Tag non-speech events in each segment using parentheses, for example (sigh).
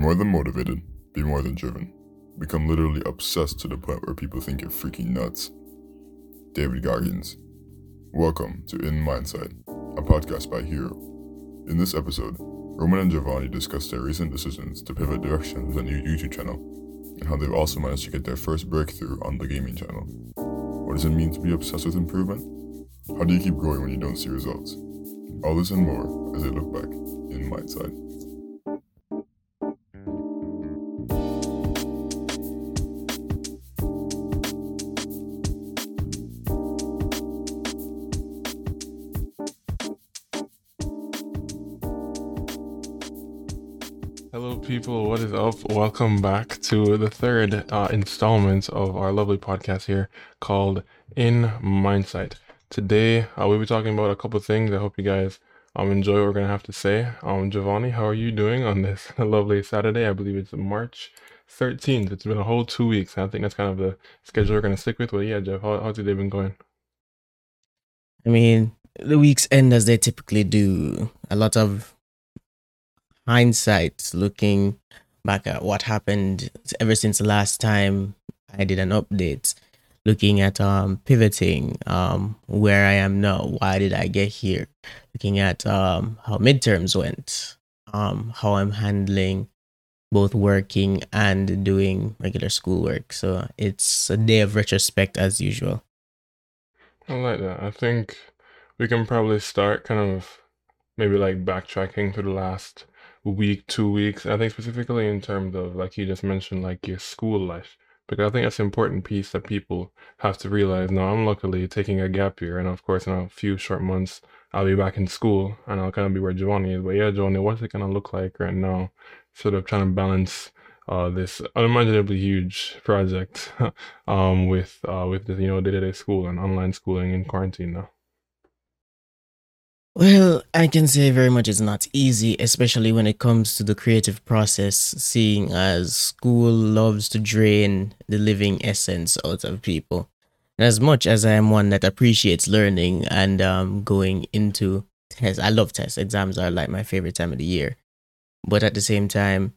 more than motivated, be more than driven. Become literally obsessed to the point where people think you're freaking nuts. David Goggins. Welcome to In Mindsight, a podcast by Hero. In this episode, Roman and Giovanni discuss their recent decisions to pivot directions with a new YouTube channel, and how they've also managed to get their first breakthrough on the gaming channel. What does it mean to be obsessed with improvement? How do you keep growing when you don't see results? All this and more as they look back in Mindsight. People. What is up? Welcome back to the third uh, installment of our lovely podcast here called In Mindsight. Today, uh, we'll be talking about a couple things. I hope you guys um, enjoy what we're going to have to say. Um, Giovanni, how are you doing on this (laughs) lovely Saturday? I believe it's March 13th. It's been a whole two weeks. I think that's kind of the schedule we're going to stick with. But yeah, Jeff, how, how's your day been going? I mean, the weeks end as they typically do. A lot of hindsight looking back at what happened ever since the last time I did an update, looking at um pivoting, um where I am now, why did I get here, looking at um how midterms went, um how I'm handling both working and doing regular schoolwork. So it's a day of retrospect as usual. I like that. I think we can probably start kind of maybe like backtracking to the last week, two weeks. I think specifically in terms of like you just mentioned, like your school life, because I think that's an important piece that people have to realize. Now, I'm luckily taking a gap year, and of course, in a few short months, I'll be back in school, and I'll kind of be where Giovanni is. But yeah, Giovanni, what's it gonna look like right now? Sort of trying to balance uh, this unimaginably huge project (laughs) um, with uh, with you know day-to-day school and online schooling in quarantine now. Well, I can say very much is not easy, especially when it comes to the creative process, seeing as school loves to drain the living essence out of people. And as much as I am one that appreciates learning and um, going into tests, I love tests. Exams are like my favorite time of the year. But at the same time,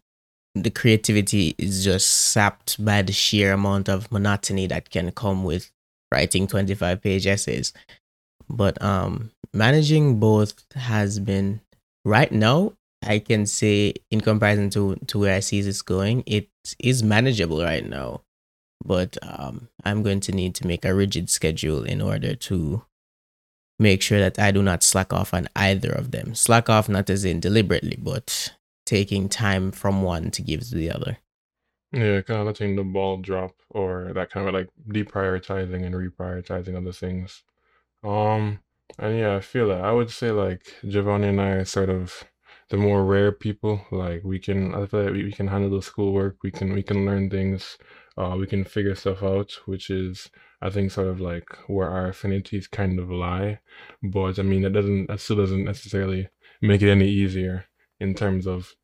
the creativity is just sapped by the sheer amount of monotony that can come with writing 25 page essays but um managing both has been right now i can say in comparison to to where i see this going it is manageable right now. But um i'm going to need to make a rigid schedule in order to make sure that i do not slack off on either of them. Slack off not as in deliberately but taking time from one to give to the other. Yeah, kind of letting the ball drop or that kind of like deprioritizing and reprioritizing other things. Um, and yeah, I feel that. I would say like Giovanni and I are sort of the more rare people. Like we can, I feel like we, we can handle the schoolwork. We can we can learn things. Uh, we can figure stuff out, which is I think sort of like where our affinities kind of lie. But I mean, that doesn't that still doesn't necessarily make it any easier in terms of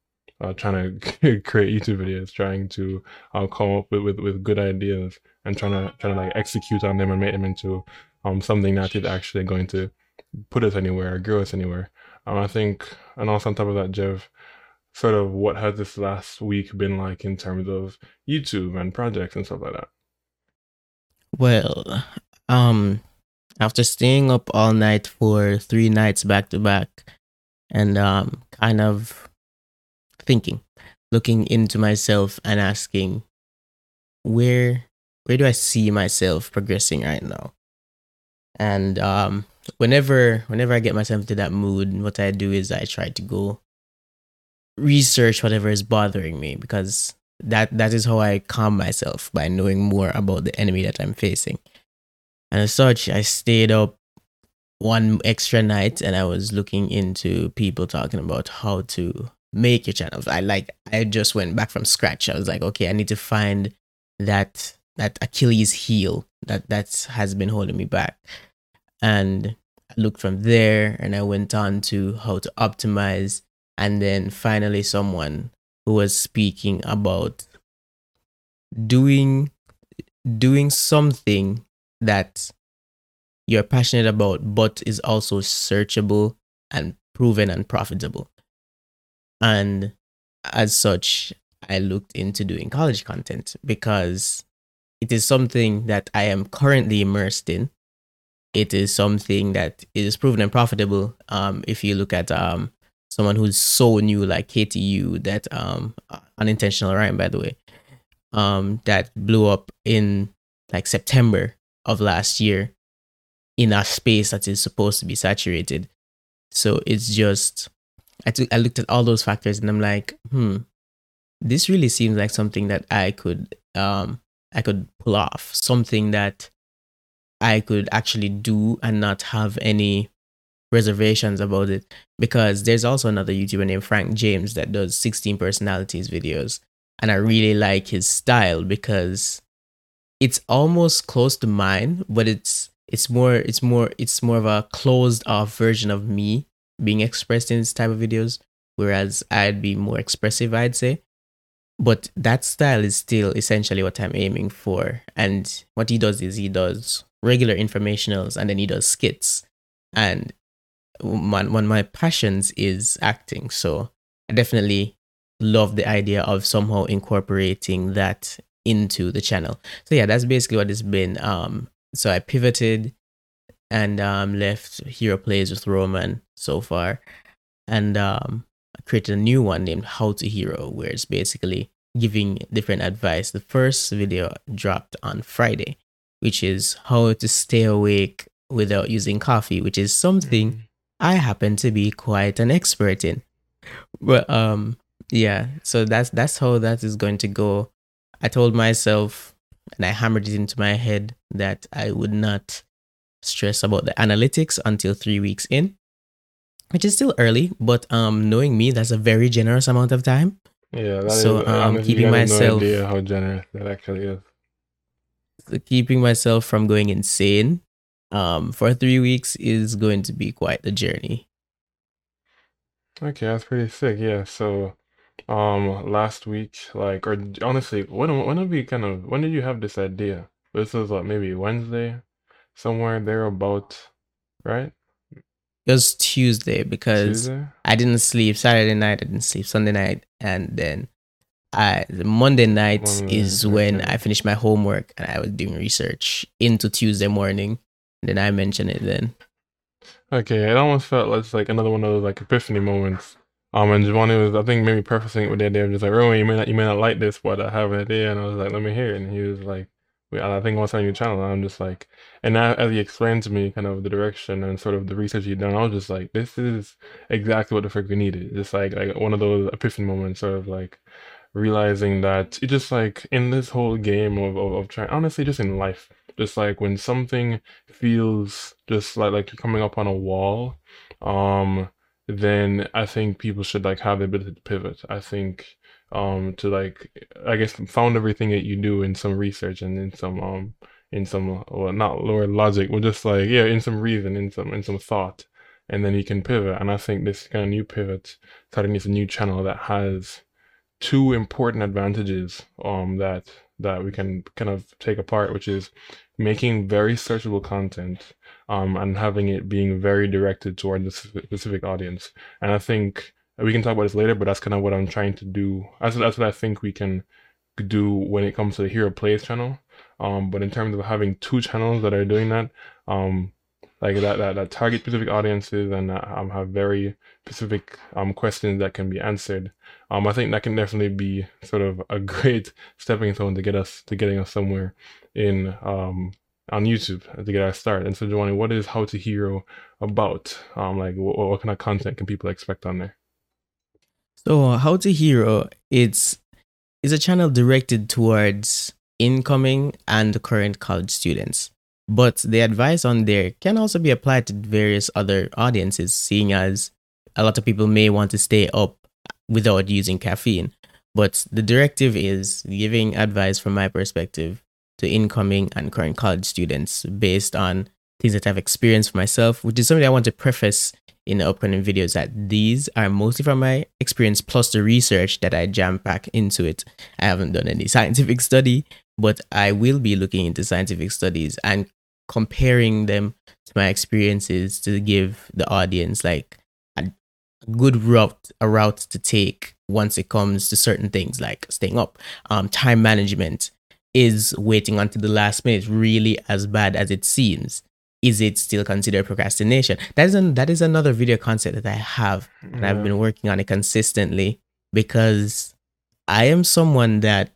uh, trying to (laughs) create YouTube videos, trying to uh, come up with, with, with good ideas and trying to trying to like execute on them and make them into um something that is actually going to put us anywhere or grow us anywhere. Um, I think, and also on top of that, Jeff, sort of what has this last week been like in terms of YouTube and projects and stuff like that? well um after staying up all night for three nights back to back and um kind of thinking looking into myself and asking where where do i see myself progressing right now and um whenever whenever i get myself into that mood what i do is i try to go research whatever is bothering me because that that is how i calm myself by knowing more about the enemy that i'm facing. And as such i stayed up one extra night and i was looking into people talking about how to make your channels. I like i just went back from scratch. I was like okay i need to find that that achilles heel that that has been holding me back and I looked from there and I went on to how to optimize. And then finally, someone who was speaking about doing doing something that you're passionate about but is also searchable and proven and profitable and as such I looked into doing college content because it is something that I am currently immersed in. It is something that is proven and profitable. Um, if you look at um, someone who's so new like KTU, that um, unintentional rhyme by the way, um, that blew up in like September of last year in a space that is supposed to be saturated. So it's just I took I looked at all those factors and I'm like, hmm, this really seems like something that I could um I could pull off, something that I could actually do and not have any reservations about it. Because there's also another YouTuber named Frank James that does 16 personalities videos. And I really like his style because it's almost close to mine, but it's it's more it's more it's more of a closed off version of me being expressed in this type of videos, whereas I'd be more expressive, I'd say. But that style is still essentially what I'm aiming for. And what he does is he does regular informationals and then he does skits. And one, one of my passions is acting. So I definitely love the idea of somehow incorporating that into the channel. So yeah, that's basically what it's been. Um, so I pivoted and um, left Hero Plays with Roman so far, and um, I created a new one named How to Hero, where it's basically giving different advice. The first video dropped on Friday, which is how to stay awake without using coffee, which is something mm-hmm. I happen to be quite an expert in. But um, yeah, so that's that's how that is going to go. I told myself, and I hammered it into my head that I would not stress about the analytics until three weeks in, which is still early, but um, knowing me, that's a very generous amount of time. Yeah, so is, um, keeping myself no idea how generous that actually is. Keeping myself from going insane um, for three weeks is going to be quite the journey. Okay, that's pretty sick. Yeah, so um last week like or honestly when when did we kind of when did you have this idea this was like maybe wednesday somewhere there about right it was tuesday because tuesday? i didn't sleep saturday night i didn't sleep sunday night and then I Monday night Monday, is when I finished my homework and I was doing research into Tuesday morning. And then I mentioned it then. Okay, it almost felt like, like another one of those like epiphany moments um, and Giovanni was, I think, maybe prefacing it with the idea of just like, Roman, you may not, you may not like this, but I have an idea, and I was like, let me hear it. And he was like, I think I to on your channel. And I'm just like, and now as he explained to me kind of the direction and sort of the research he'd done, I was just like, this is exactly what the frick we needed. Just like like one of those epiphany moments, sort of like realizing that it just like in this whole game of, of, of trying, honestly, just in life, just like when something feels just like like you're coming up on a wall, um then I think people should like have the ability to pivot. I think um to like I guess found everything that you do in some research and in some um in some well not lower logic, but just like yeah, in some reason, in some in some thought. And then you can pivot. And I think this kind of new pivot starting is a new channel that has two important advantages um that that we can kind of take apart, which is making very searchable content um, and having it being very directed toward the specific audience. And I think we can talk about this later, but that's kind of what I'm trying to do. That's, that's what I think we can do when it comes to the Hero Plays channel. Um, but in terms of having two channels that are doing that, um, like that, that, that target specific audiences and um, have very specific um, questions that can be answered. Um, I think that can definitely be sort of a (laughs) great stepping stone to get us to getting us somewhere in um, on YouTube to get our start. And so, Giovanni, what is How to Hero about? Um, like, what, what kind of content can people expect on there? So, How to Hero, it's is a channel directed towards incoming and current college students. But the advice on there can also be applied to various other audiences, seeing as a lot of people may want to stay up without using caffeine. But the directive is giving advice from my perspective to incoming and current college students based on things that I've experienced for myself, which is something I want to preface in the upcoming videos that these are mostly from my experience plus the research that I jam pack into it. I haven't done any (laughs) scientific study, but I will be looking into scientific studies and comparing them to my experiences to give the audience like a good route a route to take once it comes to certain things like staying up, um, time management. Is waiting until the last minute really as bad as it seems? Is it still considered procrastination? That is an, that is another video concept that I have, and I've been working on it consistently because I am someone that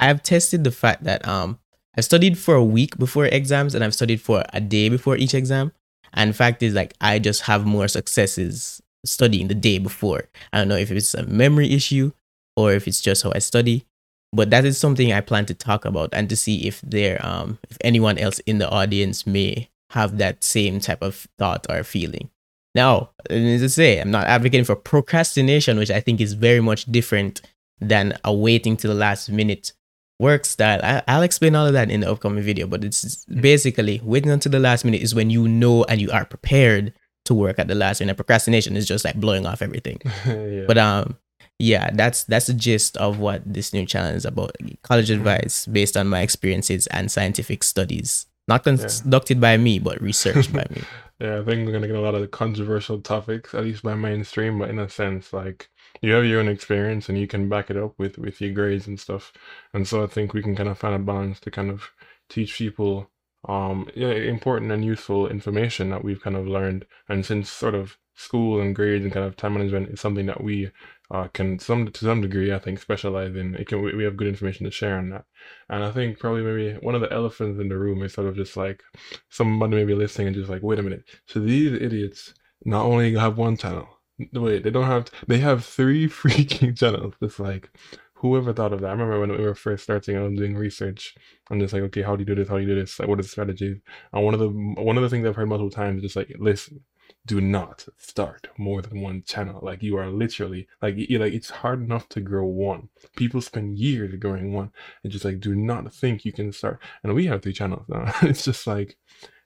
I've tested the fact that um I studied for a week before exams and I've studied for a day before each exam. And fact is like I just have more successes studying the day before. I don't know if it's a memory issue or if it's just how I study. But that is something I plan to talk about and to see if there um if anyone else in the audience may have that same type of thought or feeling. Now, as I say, I'm not advocating for procrastination, which I think is very much different than a waiting to the last minute work style. I, I'll explain all of that in the upcoming video, but it's basically waiting until the last minute is when you know and you are prepared to work at the last minute. Procrastination is just like blowing off everything. (laughs) yeah. But um, yeah, that's that's the gist of what this new channel is about. College advice based on my experiences and scientific studies, not conducted by me, but researched by me. (laughs) Yeah, I think we're gonna get a lot of controversial topics, at least by mainstream, but in a sense, like you have your own experience and you can back it up with with your grades and stuff. And so I think we can kind of find a balance to kind of teach people um yeah, important and useful information that we've kind of learned. And since sort of school and grades and kind of time management is something that we uh, can some to some degree I think specialize in, it can we have good information to share on that. And I think probably maybe one of the elephants in the room is sort of just like somebody maybe listening and just like, wait a minute. So these idiots not only have one channel, wait, they don't have, they have three (laughs) freaking channels. It's like, whoever thought of that? I remember when we were first starting out doing research, I'm just like, okay, how do you do this? How do you do this? Like, what is the strategy? And one of the one of the things I've heard multiple times is just like, listen, do not start more than one channel. Like you are literally like you like it's hard enough to grow one. People spend years growing one, and just like do not think you can start. And we have three channels now. (laughs) it's just like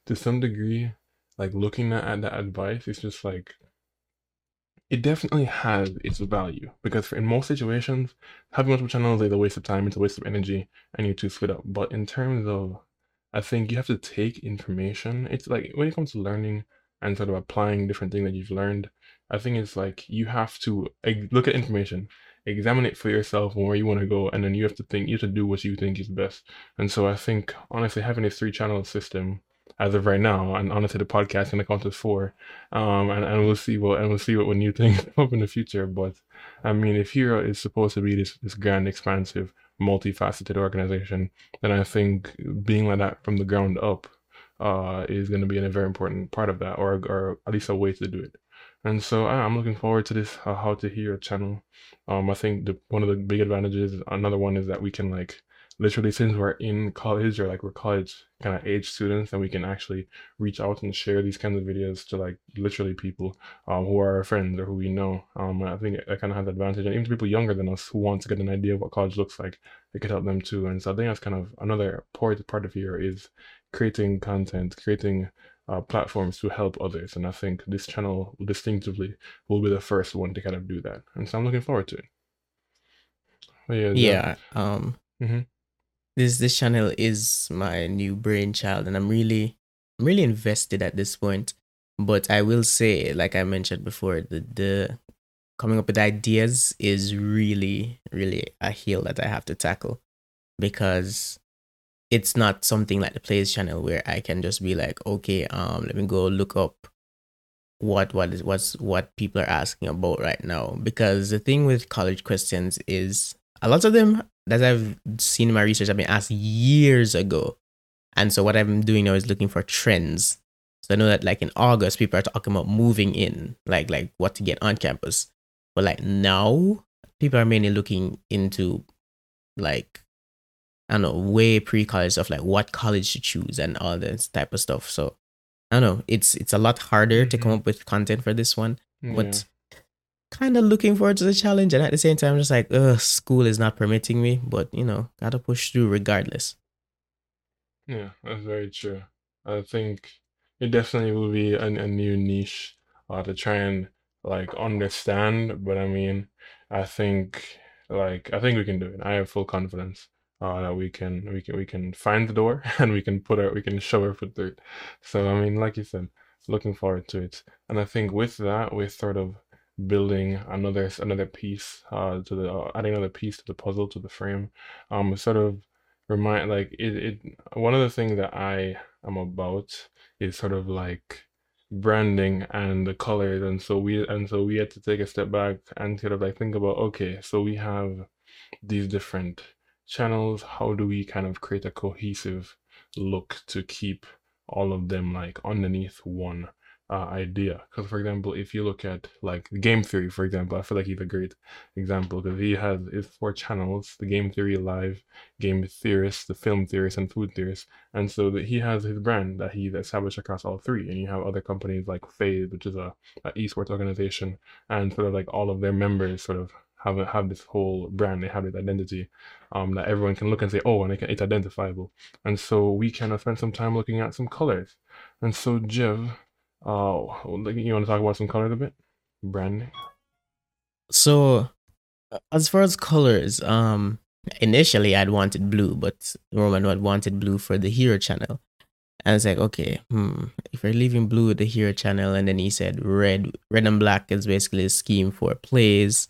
to some degree, like looking at that advice, it's just like it definitely has its value because for, in most situations, having multiple channels is a waste of time, it's a waste of energy, and you're too split up. But in terms of, I think you have to take information. It's like when it comes to learning and sort of applying different things that you've learned, I think it's like you have to look at information, examine it for yourself and where you want to go, and then you have to think, you have to do what you think is best. And so I think honestly, having this three channel system as of right now, and honestly, the podcast and the content for, um, and, and we'll see what and we'll see what, what new (laughs) things come up in the future. But I mean, if Hero is supposed to be this this grand, expansive, multifaceted organization, then I think being like that from the ground up uh, is going to be a very important part of that, or or at least a way to do it. And so I'm looking forward to this uh, How to Hero channel. Um, I think the one of the big advantages, another one is that we can like literally since we're in college or like we're college kind of age students, and we can actually reach out and share these kinds of videos to like literally people um, who are our friends or who we know. Um, I think that kind of has the advantage, and even to people younger than us who want to get an idea of what college looks like, it could help them too. And so I think that's kind of another part part of here is creating content, creating uh, platforms to help others. And I think this channel distinctively will be the first one to kind of do that. And so I'm looking forward to it. But yeah, yeah um Mhm. This this channel is my new brainchild and i'm really i'm really invested at this point. But i will say like i mentioned before the the coming up with ideas is really really a hill that i have to tackle because it's not something like the plays channel where i can just be like okay um let me go look up what what is what's what people are asking about right now. Because the thing with college questions is a lot of them that I've seen in my research I've been asked years ago. And so what I'm doing now is looking for trends. So I know that like in August, people are talking about moving in, like like what to get on campus. But like now, people are mainly looking into like I don't know, way pre college stuff, like what college to choose and all this type of stuff. So I don't know, it's it's a lot harder to come Mhm. up with content for this one Yeah. Kind of looking forward to the challenge and at the same time just like ugh school is not permitting me but you know gotta push through regardless Yeah, that's very true. I think it definitely will be a, new niche uh, to try and like understand. But I mean, I think like I think we can do it. I have full confidence uh, that we can we can we can find the door (laughs) and we can put our we can show our foot through it. So I mean, like you said, looking forward to it. And I think with that, we're sort of building another another piece uh to the uh, adding another piece to the puzzle to the frame. Um, sort of remind like it, it one of the things that I am about is sort of like branding and the colors and so we and so we had to take a step back and sort of like think about okay so we have these different channels how do we kind of create a cohesive look to keep all of them like underneath one uh, idea. Because for example, if you look at like game theory, for example, I feel like he's a great example because he has his four channels: the game theory live, game theorist, the film theorist, and food theorist. And so he has his brand that he's established across all three. And you have other companies like FaZe, which is a, a esports organization, and sort of like all of their members sort of have have this whole brand, they have this identity um, that everyone can look and say, oh, and can, it's identifiable. And so we kind of spend some time looking at some colors. And so, Jiv, uh, you want to talk about some colors a bit? Branding. So, as far as colors, um, initially I'd wanted blue, but Roman had wanted blue for the hero channel. And it's like, okay, hmm, if we're leaving blue with the hero channel, and then he said red, red and black is basically a scheme for plays,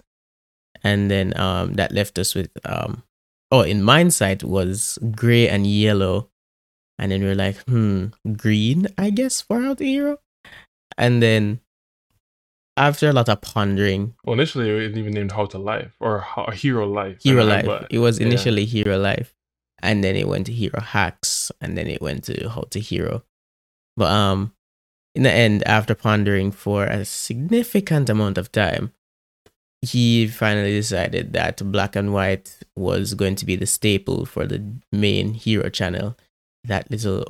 and then um, that left us with um, oh, in mindsight was gray and yellow, and then we are like, hmm, green, I guess, for our hero, and then after a lot of pondering, well, initially it was even named How to Life or how, Hero Life. Hero Life. But, it was initially yeah. Hero Life, and then it went to Hero Hacks, and then it went to How to Hero. But um, in the end, after pondering for a significant amount of time, he finally decided that black and white was going to be the staple for the main hero channel, that little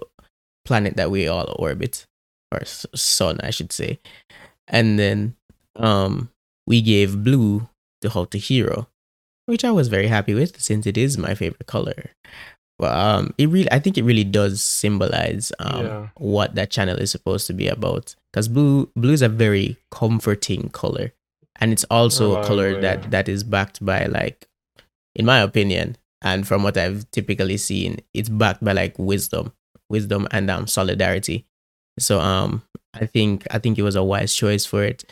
planet that we all orbit, or sun, I should say. And then um, we gave blue to to Hero, which I was very happy with since it is my favorite color. But um, it really, I think it really does symbolize um yeah. what that channel is supposed to be about. Because blue, blue is a very comforting color and it's also a color that that is backed by like in my opinion and from what i've typically seen it's backed by like wisdom wisdom and um solidarity so um i think i think it was a wise choice for it.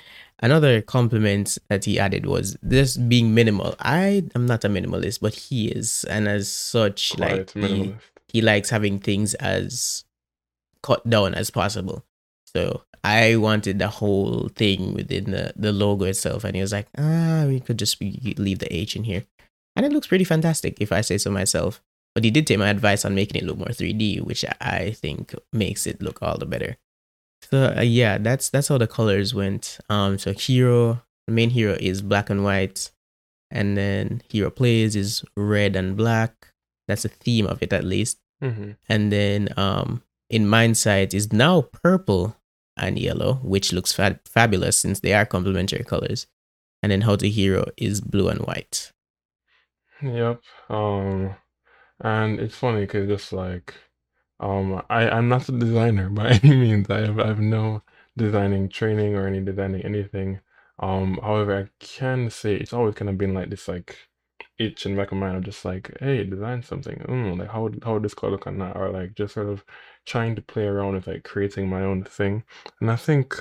Another compliment that he added was this being minimal. I am not a minimalist but he is. And as such Quite like he, he likes having things as cut down as possible. So I wanted the whole thing within the, the logo itself, and he was like, ah, we could just leave the H in here. And it looks pretty fantastic, if I say so myself. But he did take my advice on making it look more 3D, which I think makes it look all the better. So uh, yeah, that's that's how the colors went. Um, so hero, the main hero is black and white, and then hero plays is red and black. That's the theme of it at least. Mm-hmm. And then um, in mindsight is now purple and yellow, which looks fa- fabulous since they are complementary colors. And then How to Hero is blue and white. Yep. Um, and it's funny because just like, um, I I'm not a designer (laughs) by any means. I have I have no designing training or any designing anything. Um, however, I can say it's always kind of been like this like itch in back of mind of just like, hey, design something. Mm, like how would how would this color look on that? Or like just sort of trying to play around with like creating my own thing. And I think,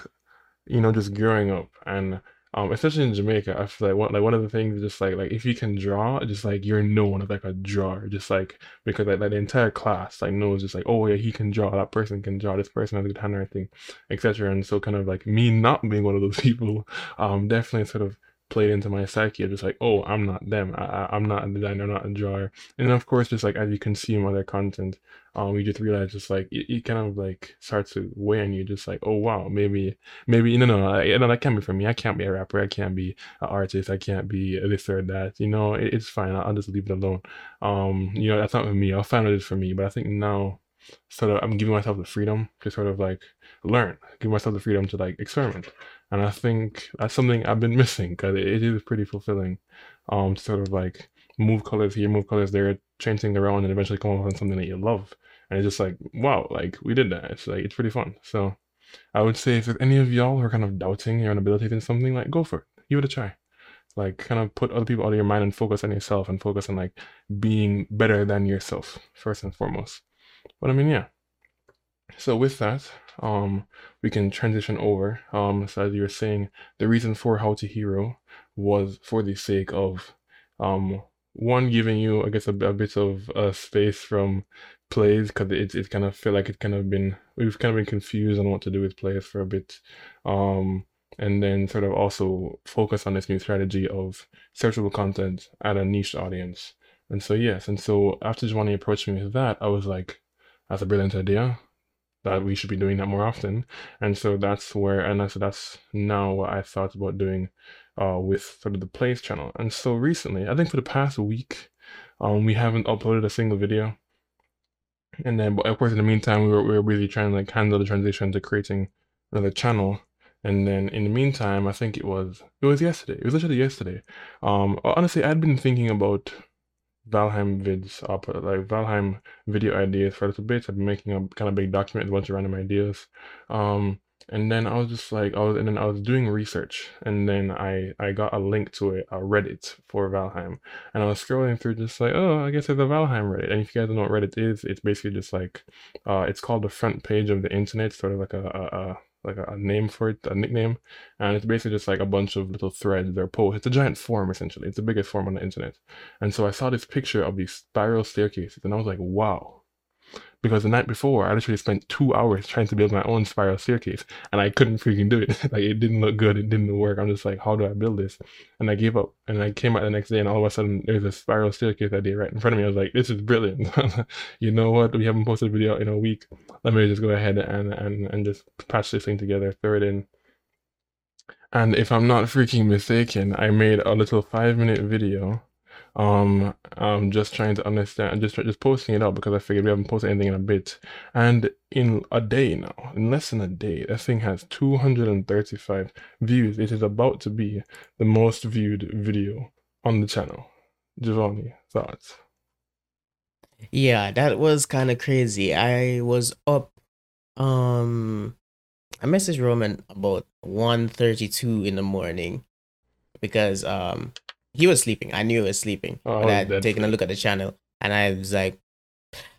you know, just growing up and um, especially in Jamaica, I feel like one like one of the things just like like if you can draw, just like you're known as like a drawer, just like because like, like the entire class like knows just like oh yeah he can draw, that person can draw, this person has a good handwriting, etc. And so kind of like me not being one of those (laughs) people, um, definitely sort of played into my psyche of just like, oh, I'm not them. I, I'm not a designer, not a drawer. And of course, just like as you consume other content, um, you just realize just like it, it kind of like starts to weigh on you. Just like, oh wow, maybe, maybe no, no, I, no, that can't be for me. I can't be a rapper. I can't be an artist. I can't be this or that. You know, it, it's fine. I'll, I'll, just leave it alone. Um, you know, that's not for me. I'll find what it is for me. But I think now, sort of, I'm giving myself the freedom to sort of like learn, give myself the freedom to like experiment and I think that's something I've been missing because it, it is pretty fulfilling. Um, to sort of like move colors here, move colors there, change things around, and eventually come up with something that you love. And it's just like, wow, like we did that. It's like it's pretty fun. So I would say if there's any of y'all who are kind of doubting your own abilities in something, like go for it. Give it a try. Like kind of put other people out of your mind and focus on yourself and focus on like being better than yourself first and foremost. But I mean, yeah. So with that, um, we can transition over. Um, so as you were saying, the reason for How to Hero was for the sake of, um, one giving you, I guess, a, a bit of uh, space from plays because it it kind of felt like it kind of been we've kind of been confused on what to do with plays for a bit, um, and then sort of also focus on this new strategy of searchable content at a niche audience. And so yes, and so after Giovanni approached me with that, I was like, that's a brilliant idea that we should be doing that more often. And so that's where, and so that's now what I thought about doing uh, with sort of the plays channel. And so recently, I think for the past week, um, we haven't uploaded a single video. And then, but of course, in the meantime, we were, we were really trying to like handle the transition to creating another channel. And then in the meantime, I think it was, it was yesterday. It was literally yesterday. Um, honestly, I'd been thinking about Valheim vids up, like Valheim video ideas for a little bit. I've been making a kind of big document with a bunch of random ideas. Um, and then I was just like, I was, and then I was doing research, and then I I got a link to it, a Reddit for Valheim, and I was scrolling through just like, oh, I guess there's a Valheim Reddit. And if you guys don't know what Reddit is, it's basically just like, uh, it's called the front page of the internet, sort of like a, a, a like a, name for it, a nickname, and it's basically just like a bunch of little threads or posts. It's a giant form essentially. It's the biggest form on the internet. And so I saw this picture of these spiral staircases, and I was like, wow. Because the night before, I literally spent two hours trying to build my own spiral staircase, and I couldn't freaking do it. (laughs) like it didn't look good. It didn't work. I'm just like, how do I build this? And I gave up. And I came out the next day, and all of a sudden, there's a spiral staircase idea right in front of me. I was like, this is brilliant. (laughs) you know what? We haven't posted a video in a week let me just go ahead and and and just patch this thing together, throw it in. And if I'm not freaking mistaken, I made a little five minute video. Um, I'm just trying to understand, i'm just just posting it up because I figured we haven't posted anything in a bit. And in a day now, in less than a day, that thing has 235 views. It is about to be the most viewed video on the channel. Giovanni, thoughts? Yeah, that was kind of crazy. I was up um I messaged Roman about 1.32 in the morning because um he was sleeping. I knew he was sleeping. Oh, but I had taken a look at the channel. And I was like,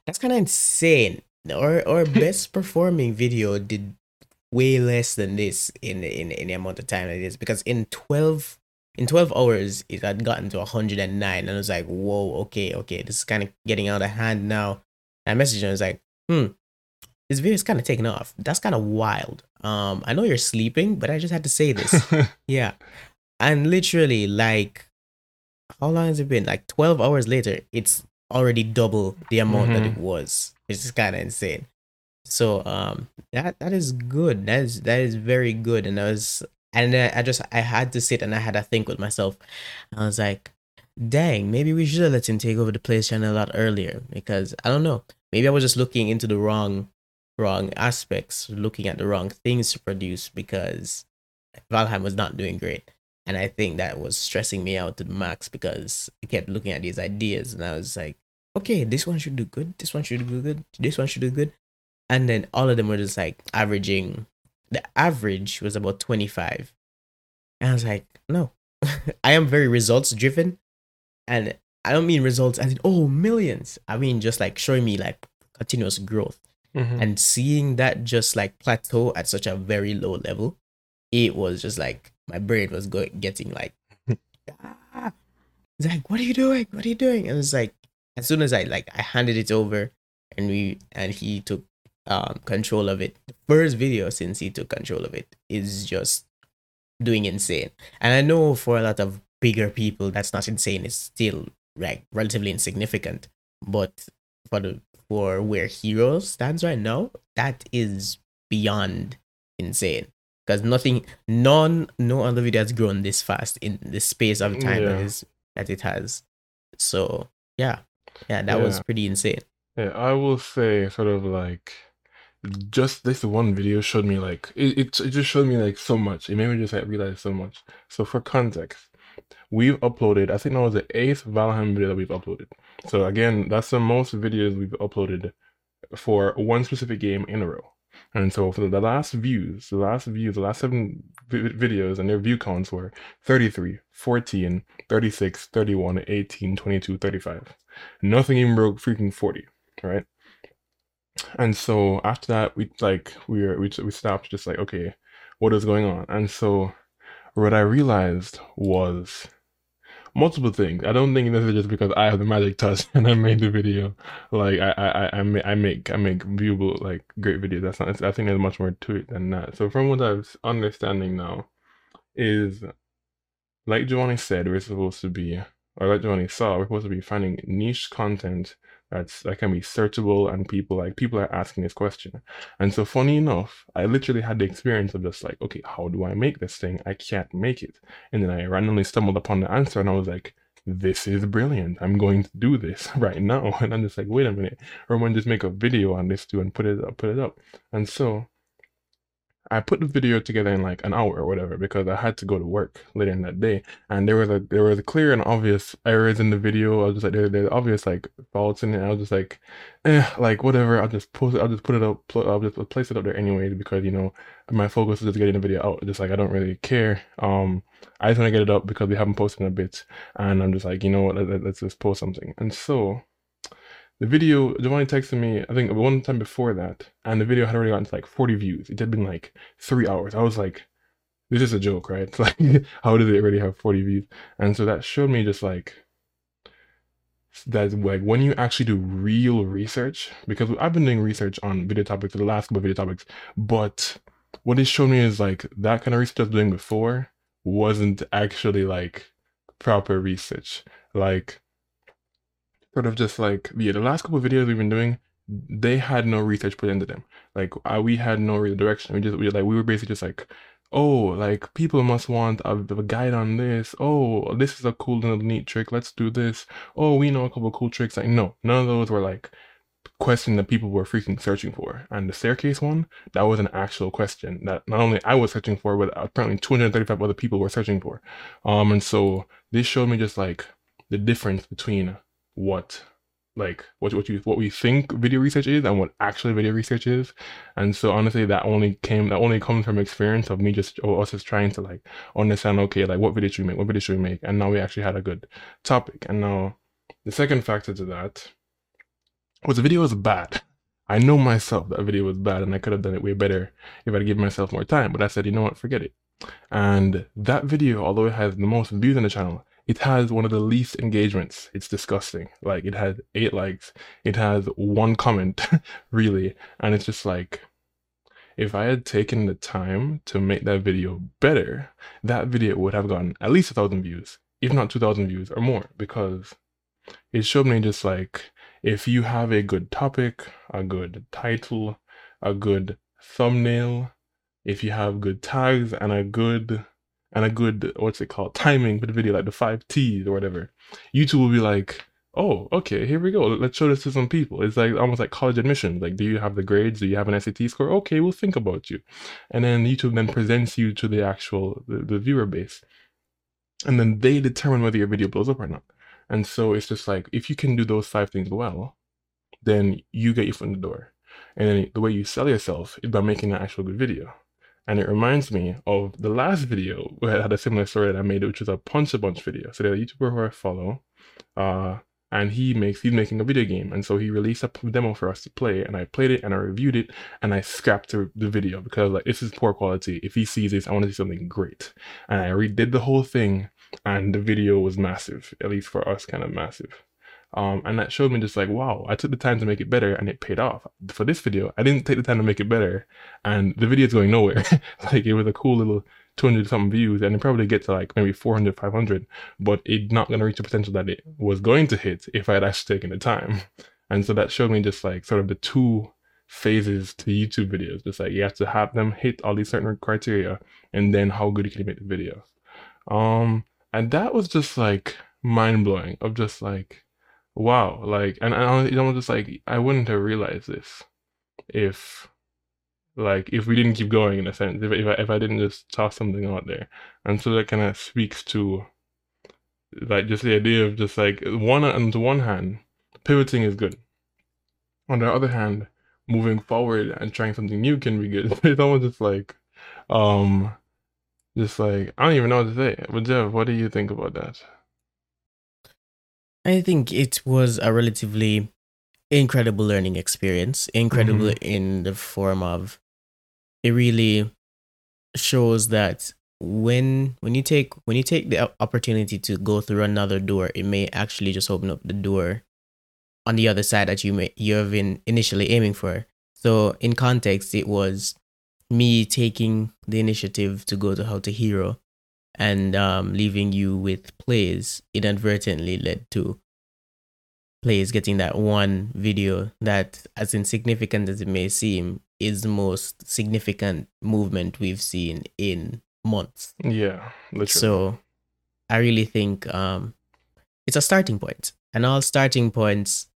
that's kind of insane. Our our (laughs) best performing video did way less than this in in in the amount of time it is. Because in 12 in 12 hours it had gotten to 109 and i was like whoa okay okay this is kind of getting out of hand now. And i messaged him I was like hmm this video is kind of taking off. That's kind of wild. Um i know you're sleeping but i just had to say this. (laughs) Yeah. And literally like how long has it been? Like 12 hours later it's already double the amount that Mhm. it was it's just kind of insane. So um that that is good. That is that is very good. And i was and i just i had to sit and i had to think with myself. I was like dang maybe we should have let him take over the plays channel a lot earlier. Because i don't know maybe i was just looking into the wrong wrong aspects looking at the wrong things to produce because valheim was not doing great and i think that was stressing me out to the max because i kept looking at these ideas and i was like okay this one should do good this one should do good this one should do good. And then all of them were just like averaging the average was about 25 and i was like no (laughs) i am very results driven. And i don't mean results as in oh millions. I mean just like showing me like continuous growth. Mhm. and seeing that just like plateau at such a very low level it was just like my brain was going getting like ah. (laughs) it's like what are you doing? What are you doing? And it's like as soon as i like i handed it over and we and he took um control of it. The first video since he took control of it is just doing insane. And i know for a lot of bigger people that's not insane. It's still like relatively insignificant. But for the for where Heroes stands right now, that is beyond insane. Because nothing, none, no other video has grown this fast in the space of time that Yeah. is that it has. So yeah, yeah, that was pretty insane. Yeah, I will say sort of like just this one video showed me like it, it, it just showed me like so much. It made me just like realize so much. So for context, we've uploaded I think that was the eighth Valheim video that we've uploaded. So again, that's the most videos we've uploaded for one specific game in a row. And so for the last views, the last views, the last seven vi- videos and their view counts were 33, 14, 36, 31, 18, 22, 35. Nothing even broke freaking 40, right? and so after that, we like we were, we we stopped, just like okay, what is going on? And so what I realized was multiple things. I don't think this is just because I have the magic touch (laughs) and I made the video. Like I I I make I make I make viewable like great videos. That's not. I think there's much more to it than that. So from what I'm understanding now, is like Giovanni said, we're supposed to be, or like Giovanni saw, we're supposed to be finding niche content that's that can be searchable and people like people are asking this question. And so funny enough i literally had the experience of just like okay how do i make this thing? I can't make it. And then i randomly stumbled upon the answer and i was like this is brilliant. I'm going to do this (laughs) right now. (laughs) And i'm just like wait a minute. Or i'm going to just make a video on this too and put it up put it up. And so I put the video together in like an hour or whatever because I had to go to work later in that day, and there was a there was clear and obvious errors in the video. I was just like there there's obvious like faults in it. I was just like, eh, like whatever. I'll just post it. I'll just put it up. I'll just place it up there anyways because you know my focus is just getting the video out. Just like I don't really care. Um, I just want to get it up because we haven't posted in a bit, and I'm just like you know what, let, let's just post something. And so the video, Giovanni texted me, I think one time before that, and the video had already gotten to like 40 views. It had been like three hours. I was like, this is a joke, right? (laughs) like, how did it already have 40 views? And so that showed me just like, that like when you actually do real research, because I've been doing research on video topics for the last couple of video topics, but what it showed me is like that kind of research I was doing before wasn't actually like proper research. Like sort of just like yeah, the last couple of videos we've been doing, they had no research put into them. Like uh, we had no real direction. We just we like we were basically just like, oh, like people must want a, a guide on this. Oh, this is a cool little neat trick. Let's do this. Oh, we know a couple cool tricks. Like no, none of those were like question that people were freaking searching for. And the staircase one, that was an actual question that not only I was searching for, but apparently 235 other people were searching for. Um, and so this showed me just like the difference between what like what what you what we think video research is and what actually video research is. And so honestly that only came that only comes from experience of me just or us just trying to like understand okay like what video should we make? What video should we make? And now we actually had a good topic. And now the second factor to that was the video was bad. I know myself that video was bad and i could have done it way better if i'd given myself more time but i said you know what? Forget it. And that video although it has the most views on the channel it has one of the least engagements. It's disgusting. Like it has eight likes. It has one comment, (laughs) really. And it's just like, if I had taken the time to make that video better, that video would have gotten at least a thousand views, if not 2,000 views or more, because it showed me just like, if you have a good topic, a good title, a good thumbnail, if you have good tags and a good and a good what's it called timing for the video, like the five T's or whatever, YouTube will be like, oh, okay, here we go. Let's show this to some people. It's like almost like college admission. Like, do you have the grades? Do you have an SAT score? Okay, we'll think about you. And then YouTube then presents you to the actual the, the viewer base, and then they determine whether your video blows up or not. And so it's just like if you can do those five things well, then you get your foot in the door. And then the way you sell yourself is by making an actual good video. And it reminds me of the last video where I had a similar story that I made, which was a punch a bunch video. So there's a YouTuber who I follow, uh, and he makes he's making a video game, and so he released a demo for us to play, and I played it and I reviewed it, and I scrapped the, the video because like this is poor quality. If he sees this, I want to see something great, and I redid the whole thing, and the video was massive, at least for us, kind of massive. Um, and that showed me just like, wow, I took the time to make it better and it paid off. For this video, I didn't take the time to make it better and the video is going nowhere. (laughs) like it was a cool little 200 something views and it probably get to like maybe 400, 500, but it's not going to reach the potential that it was going to hit if I had actually taken the time. And so that showed me just like sort of the two phases to YouTube videos. Just like you have to have them hit all these certain criteria and then how good you can make the video. Um, and that was just like mind blowing of just like, wow, like, and I, you know, just like, I wouldn't have realized this if, like, if we didn't keep going in a sense, if, if I, if I didn't just toss something out there. And so that kind of speaks to, like, just the idea of just like, one, on the one hand, pivoting is good. On the other hand, moving forward and trying something new can be good. (laughs) it's almost just like, um, just like, I don't even know what to say. But Jeff, what do you think about that? I think it was a relatively incredible learning experience. Incredible mm-hmm. in the form of it really shows that when when you take when you take the opportunity to go through another door, it may actually just open up the door on the other side that you may you have been initially aiming for. So in context, it was me taking the initiative to go to How to Hero and um, leaving you with plays inadvertently led to plays getting that one video that, as insignificant as it may seem, is the most significant movement we've seen in months. Yeah, literally. So I really think um, it's a starting point, and all starting points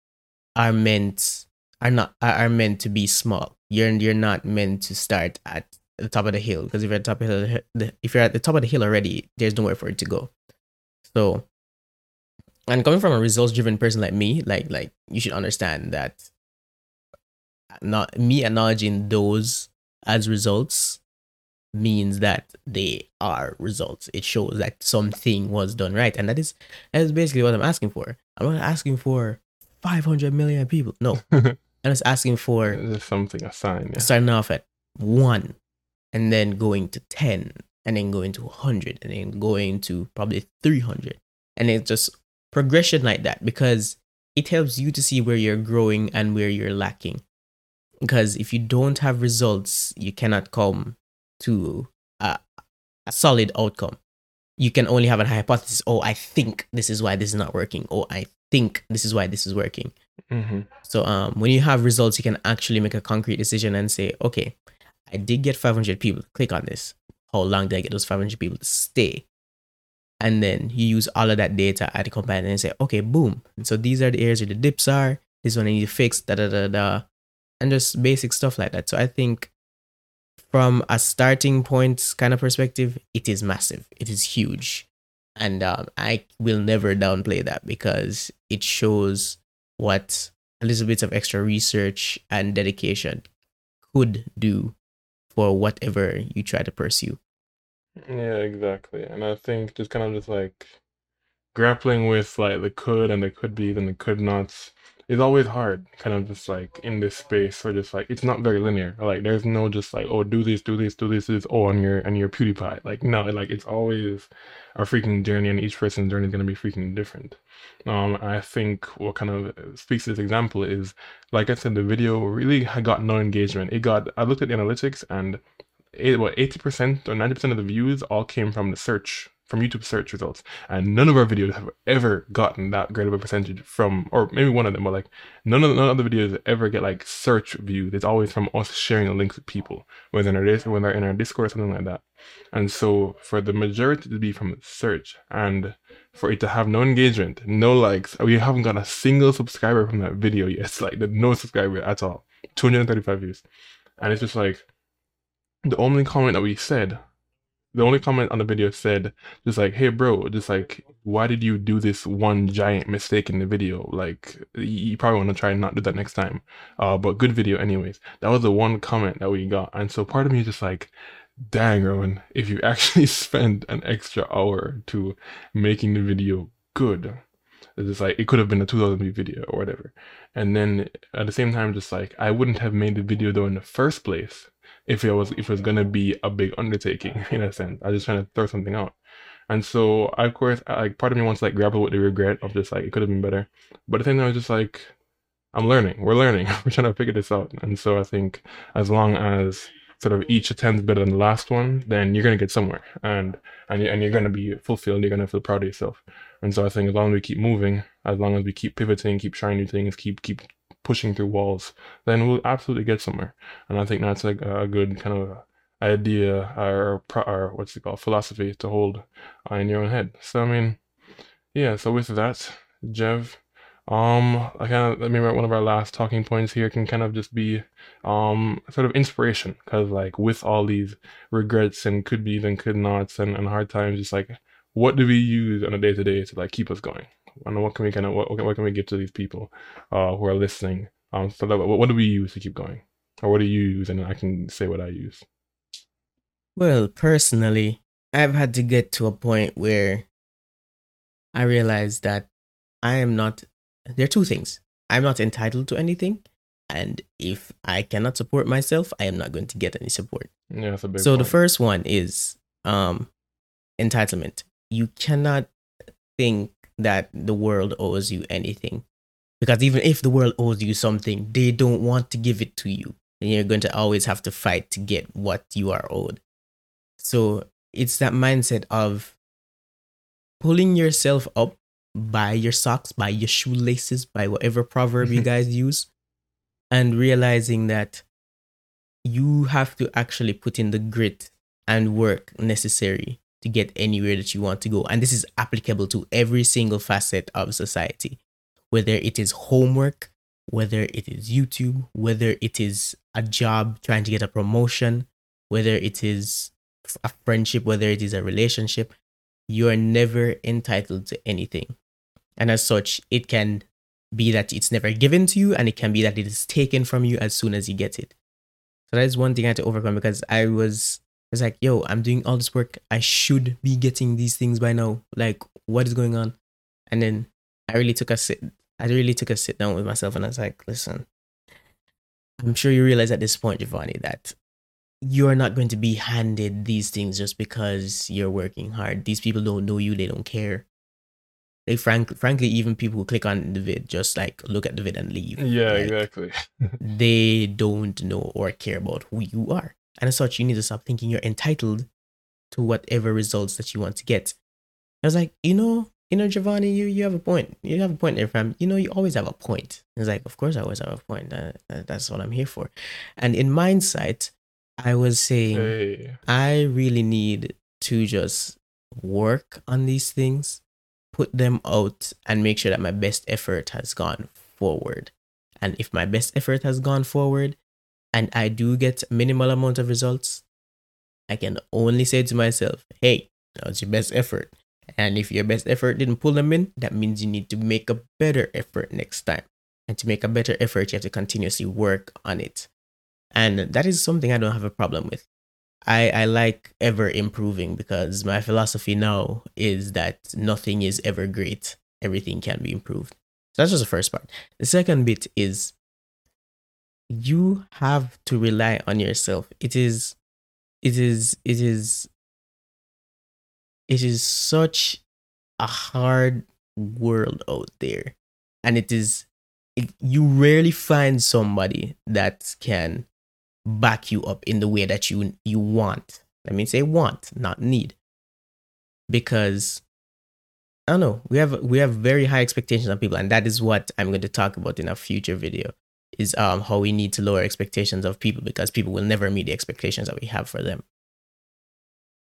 are meant are not are meant to be small. You're you're not meant to start at the top of the hill because if you're at the top of the, the if you're at the top of the hill already, there's nowhere for it to go. So, and coming from a results driven person like me, like like you should understand that not me acknowledging those as results means that they are results. It shows that something was done right, and that is that is basically what I'm asking for. I'm not asking for 500 million people. No, (laughs) I'm just asking for There's something, a sign. Yeah. starting off at one, and then going to 10, and then going to 100, and then going to probably 300, and it's just progression like that because it helps you to see where you're growing and where you're lacking. Because if you don't have results, you cannot come to a, a solid outcome. You can only have a hypothesis. Oh, I think this is why this is not working. Oh, I think this is why this is working. hmm So um, when you have results, you can actually make a concrete decision and say, okay, I did get 500 people to click on this. How long did I get those 500 people to stay? And then you use all of that data at the company and say, okay, boom. So these are the areas where the dips are. This one I need to fix, da da da da. And just basic stuff like that. So I think from a starting point kind of perspective, it is massive. It is huge. And um, I will never downplay that because it shows what a little bit of extra research and dedication could do for whatever you try to pursue. Yeah, exactly. And I think just kind of just like grappling with like the could and the could be and the could nots is always hard. Kind of just like in this space or just like it's not very linear. Like there's no just like oh do this, do this, do this, do this. Oh, on your on your PewDiePie. Like no, like it's always a freaking journey, and each person's journey is gonna be freaking different. Um, I think what kind of speaks to this example is like I said, the video really got no engagement. It got I looked at the analytics and it, what 80% or 90% of the views all came from the search from YouTube search results. And none of our videos have ever gotten that great of a percentage from or maybe one of them but like none of none of the videos ever get like search views it's always from us sharing the links with people whether in our they're in our discord or something like that. And so for the majority to be from search and for it to have no engagement no likes we haven't got a single subscriber from that video yet. It's like no subscriber at all. 235 views. And it's just like the only comment that we said, the only comment on the video said, just like, hey, bro, just like, why did you do this one giant mistake in the video? Like, you probably want to try and not do that next time. Uh, but good video, anyways. That was the one comment that we got. And so part of me is just like, dang, Roman, if you (laughs) actually spend an extra hour to making the video good, it's like, it could have been a 2000 view video or whatever. And then at the same time, just like, I wouldn't have made the video though in the first place if it was if it was gonna be a big undertaking (laughs) in a sense. I was just trying to throw something out. And so I, of course I- like part of me wants to like grapple with the regret of just like it could have been better. But the thing I was just like I'm learning. We're learning. (laughs) We're trying to figure this out. And so I think as long as sort of each attempt's better than the last one, then you're gonna get somewhere. And and you and you're gonna be fulfilled, you're gonna feel proud of yourself. And so I think as long as we keep moving, as long as we keep pivoting, keep trying new things, keep keep pushing through walls, then we'll absolutely get somewhere. And I think that's like a good kind of idea or, or what's it called philosophy to hold uh, in your own head. So I mean, yeah. So with that, Jev, um, I kind of let me write one of our last talking points here can kind of just be um sort of inspiration because like with all these regrets and could be and could nots and, and hard times, just like what do we use on a day to day to like keep us going? And what can we kind of what, what can we give to these people uh, who are listening? Um, so that, what, what do we use to keep going, or what do you use? And I can say what I use. Well, personally, I've had to get to a point where I realized that I am not. There are two things. I'm not entitled to anything. And if I cannot support myself, I am not going to get any support. Yeah, that's a big. so the first one is um entitlement. You cannot think that the world owes you anything. Because even if the world owes you something, they don't want to give it to you. And you're going to always have to fight to get what you are owed. So it's that mindset of pulling yourself up by your socks, by your shoelaces, by whatever proverb you (laughs) guys use, and realizing that you have to actually put in the grit and work necessary to get anywhere that you want to go. And this is applicable to every single facet of society, whether it is homework, whether it is YouTube, whether it is a job trying to get a promotion, whether it is a friendship, whether it is a relationship. You are never entitled to anything. And as such, it can be that it's never given to you, and it can be that it is taken from you as soon as you get it. So that is one thing I had to overcome because I was I was like, yo, I'm doing all this work. I should be getting these things by now. Like, what is going on? And then I really took a sit. I really took a sit down with myself and I was like, listen, I'm sure you realize at this point, Giovanni, that you're not going to be handed these things just because you're working hard. These people don't know you, they don't care. They frank, frankly, even people who click on the vid just like look at the vid and leave. Yeah, Like, exactly. (laughs) they don't know or care about who you are. And as such, you need to stop thinking you're entitled to whatever results that you want to get. I was like, you know, you know, Giovanni, you, you have a point. You have a point there, fam. You know, you always have a point. It's like, of course, I always have a point. That, that- that's what I'm here for. And in mindsight, I was saying, Hey. I really need to just work on these things, put them out, and make sure that my best effort has gone forward. And if my best effort has gone forward and I do get minimal amount of results, I can only say to myself, hey, that was your best effort. And if your best effort didn't pull them in, that means you need to make a better effort next time. And to make a better effort, you have to continuously work on it. And that is something I don't have a problem with. I, I like ever improving because my philosophy now is that nothing is ever great. Everything can be improved. So that's just the first part. The second bit is you have to rely on yourself. It is it is it is it is such a hard world out there. And it is it, you rarely find somebody that can back you up in the way that you you want. Let me say want, not need. Because I don't know, we have we have very high expectations on people, and that is what I'm going to talk about in a future video. Is um how we need to lower expectations of people because people will never meet the expectations that we have for them.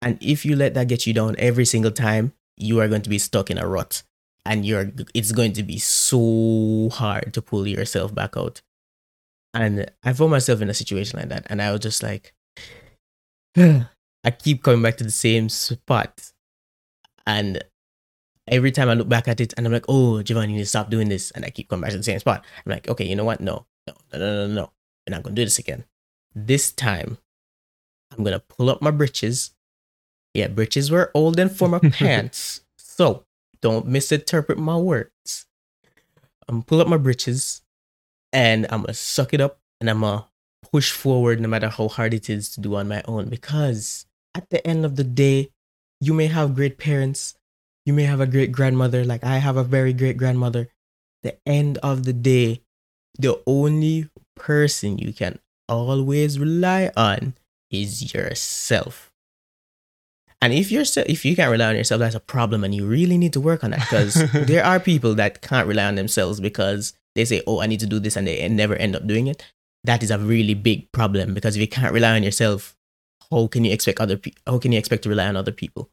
And if you let that get you down every single time, you are going to be stuck in a rut, and you're it's going to be so hard to pull yourself back out. And I found myself in a situation like that, and I was just like, (sighs) I keep coming back to the same spot, and every time I look back at it, and I'm like, oh, Giovanni, you need to stop doing this, and I keep coming back to the same spot. I'm like, okay, you know what? No, no, no, no, no, no. We're not gonna do this again. This time, I'm gonna pull up my britches. Yeah, britches were old and for my (laughs) pants, so don't misinterpret my words. I'm gonna pull up my britches and I'm gonna suck it up and I'm gonna push forward no matter how hard it is to do on my own because at the end of the day, you may have great parents, you may have a great grandmother, like I have a very great grandmother. The end of the day, the only person you can always rely on is yourself. And if you're if you can't rely on yourself, that's a problem, and you really need to work on that because (laughs) there are people that can't rely on themselves because they say, "Oh, I need to do this," and they never end up doing it. That is a really big problem because if you can't rely on yourself, how can you expect other people? How can you expect to rely on other people?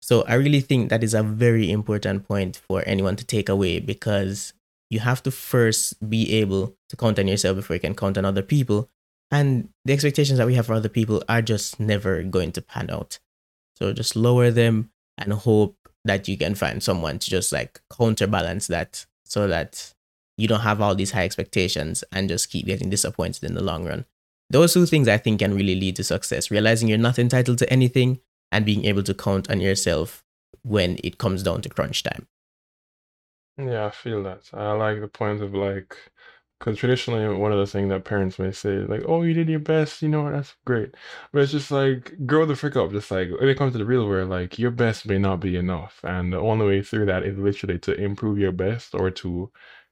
So I really think that is a very important point for anyone to take away because you have to first be able to count on yourself before you can count on other people. And the expectations that we have for other people are just never going to pan out. So just lower them and hope that you can find someone to just like counterbalance that so that you don't have all these high expectations and just keep getting disappointed in the long run. Those two things I think can really lead to success. Realizing you're not entitled to anything and being able to count on yourself when it comes down to crunch time. Yeah, I feel that. I like the point of like, because traditionally one of the things that parents may say like, "Oh, you did your best," you know, that's great. But it's just like grow the frick up. Just like when it comes to the real world, like your best may not be enough, and the only way through that is literally to improve your best or to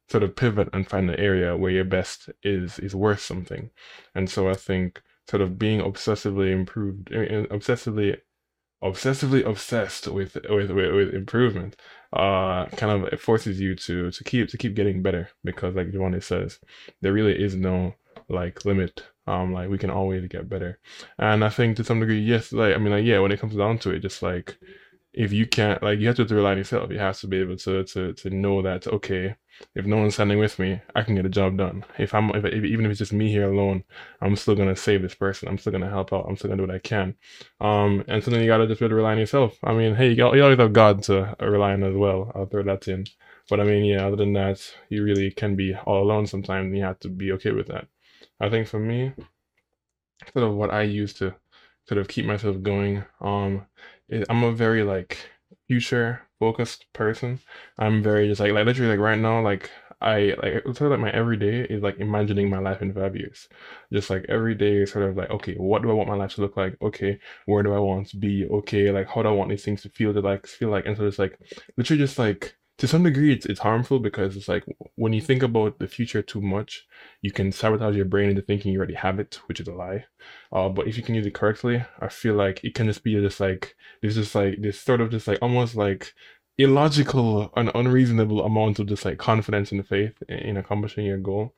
sort of pivot and find an area where your best is is worth something. And so I think sort of being obsessively improved, eh, eh, obsessively obsessively obsessed with with with, with improvement uh kind of it forces you to to keep to keep getting better because like Giovanni says there really is no like limit. Um like we can always get better. And I think to some degree yes like I mean like yeah when it comes down to it just like if you can't like you have to rely on yourself. You have to be able to to to know that okay if no one's standing with me i can get the job done. If i'm if, if, even if it's just me here alone i'm still gonna save this person. I'm still gonna help out. I'm still gonna do what i can. Um and so then you gotta just really rely on yourself. I mean hey you, got, you always have god to rely on as well. I'll throw that in. But i mean yeah other than that you really can be all alone sometimes. And you have to be okay with that. I think for me sort of what i use to sort of keep myself going um I'm a very like future focused person. I'm very just like like literally like right now like I like sort of like my everyday is like imagining my life in five years. Just like every day sort of like, okay, what do I want my life to look like? Okay, where do I want to be? Okay, like how do I want these things to feel to like feel like and so it's like literally just like to some degree it's, it's harmful because it's like when you think about the future too much you can sabotage your brain into thinking you already have it which is a lie. Uh, but if you can use it correctly i feel like it can just be just like this just like this sort of just like almost like illogical and unreasonable amount of just like confidence and faith in, in accomplishing your goal.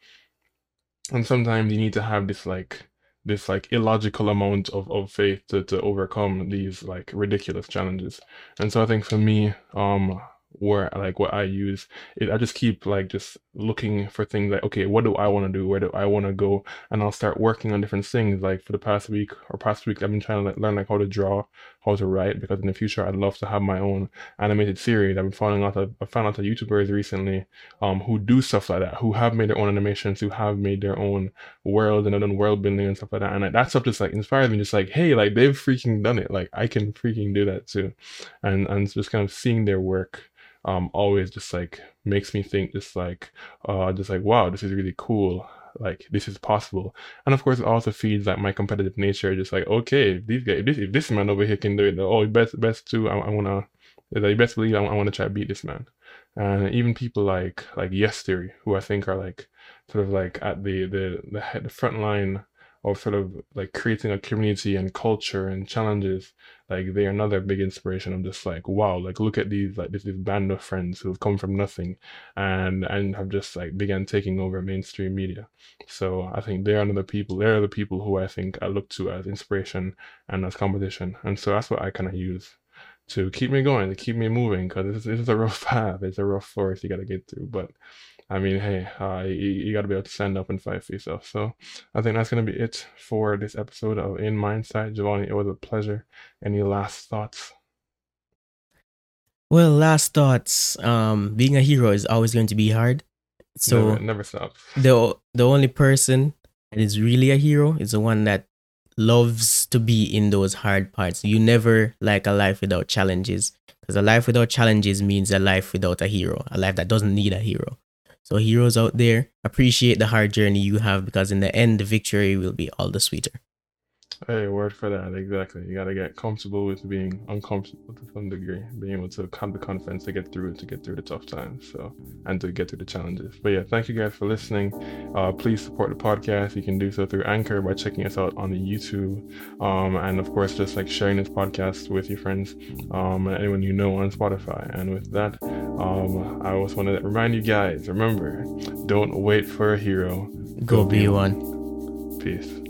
And sometimes you need to have this like this like illogical amount of, of faith to, to overcome these like ridiculous challenges. And so i think for me um where like what I use is I just keep like just looking for things like okay what do I want to do? Where do I want to go? And I'll start working on different things like for the past week or past week I've been trying to like, learn like how to draw how to write because in the future I'd love to have my own animated series. I've been finding out I found out that YouTubers recently um who do stuff like that who have made their own animations who have made their own world and done world building and stuff like that. And like, that stuff just like inspires me just like hey like they've freaking done it. Like I can freaking do that too. And and just kind of seeing their work um always just like makes me think just like uh just like wow this is really cool. Like this is possible. And of course it also feeds like my competitive nature just like okay if these guys if this, if this man over here can do it oh best best too i, I want to like best believe i, I want to try to beat this man. And even people like like yes theory who i think are like sort of like at the the the, the front line of sort of like creating a community and culture and challenges like they're another big inspiration i'm just like wow like look at these like this, this band of friends who've come from nothing and and have just like began taking over mainstream media. So i think they're another people they're the people who i think i look to as inspiration and as competition. And so that's what i kind of use to keep me going to keep me moving because this, this is a rough (laughs) path it's a rough forest you got to get through but I mean, hey, uh, you, you got to be able to stand up and fight for yourself. So I think that's going to be it for this episode of In Mindsight. Giovanni, it was a pleasure. Any last thoughts? Well, last thoughts. Um, being a hero is always going to be hard. So never, never stops. (laughs) The the only person that is really a hero is the one that loves to be in those hard parts. You never like a life without challenges. Because a life without challenges means a life without a hero, a life that doesn't need a hero. So, heroes out there, appreciate the hard journey you have because in the end, the victory will be all the sweeter. Hey, word for that. Exactly. You got to get comfortable with being uncomfortable to some degree, being able to have the confidence to get through it, to get through the tough times, so and to get through the challenges. But yeah, thank you guys for listening. Uh, please support the podcast. You can do so through Anchor by checking us out on the YouTube, um, and of course, just like sharing this podcast with your friends, um, and anyone you know on Spotify. And with that, um, I also want to remind you guys: remember, don't wait for a hero. Go, Go be one. Peace.